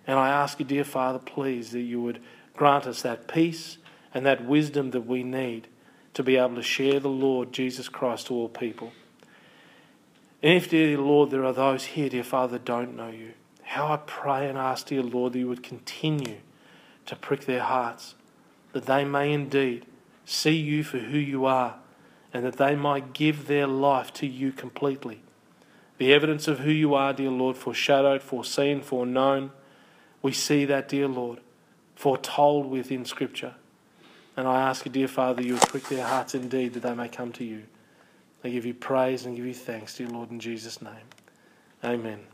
And I ask you, dear Father, please, that you would grant us that peace and that wisdom that we need to be able to share the Lord Jesus Christ to all people. And if, dear Lord, there are those here, dear Father, don't know you, how I pray and ask, dear Lord, that you would continue to prick their hearts, that they may indeed see you for who you are, and that they might give their life to you completely. The evidence of who you are, dear Lord, foreshadowed, foreseen, foreknown, we see that, dear Lord, foretold within Scripture. And I ask you, dear Father, you would prick their hearts indeed that they may come to you. I give you praise and give you thanks, dear Lord, in Jesus' name. Amen.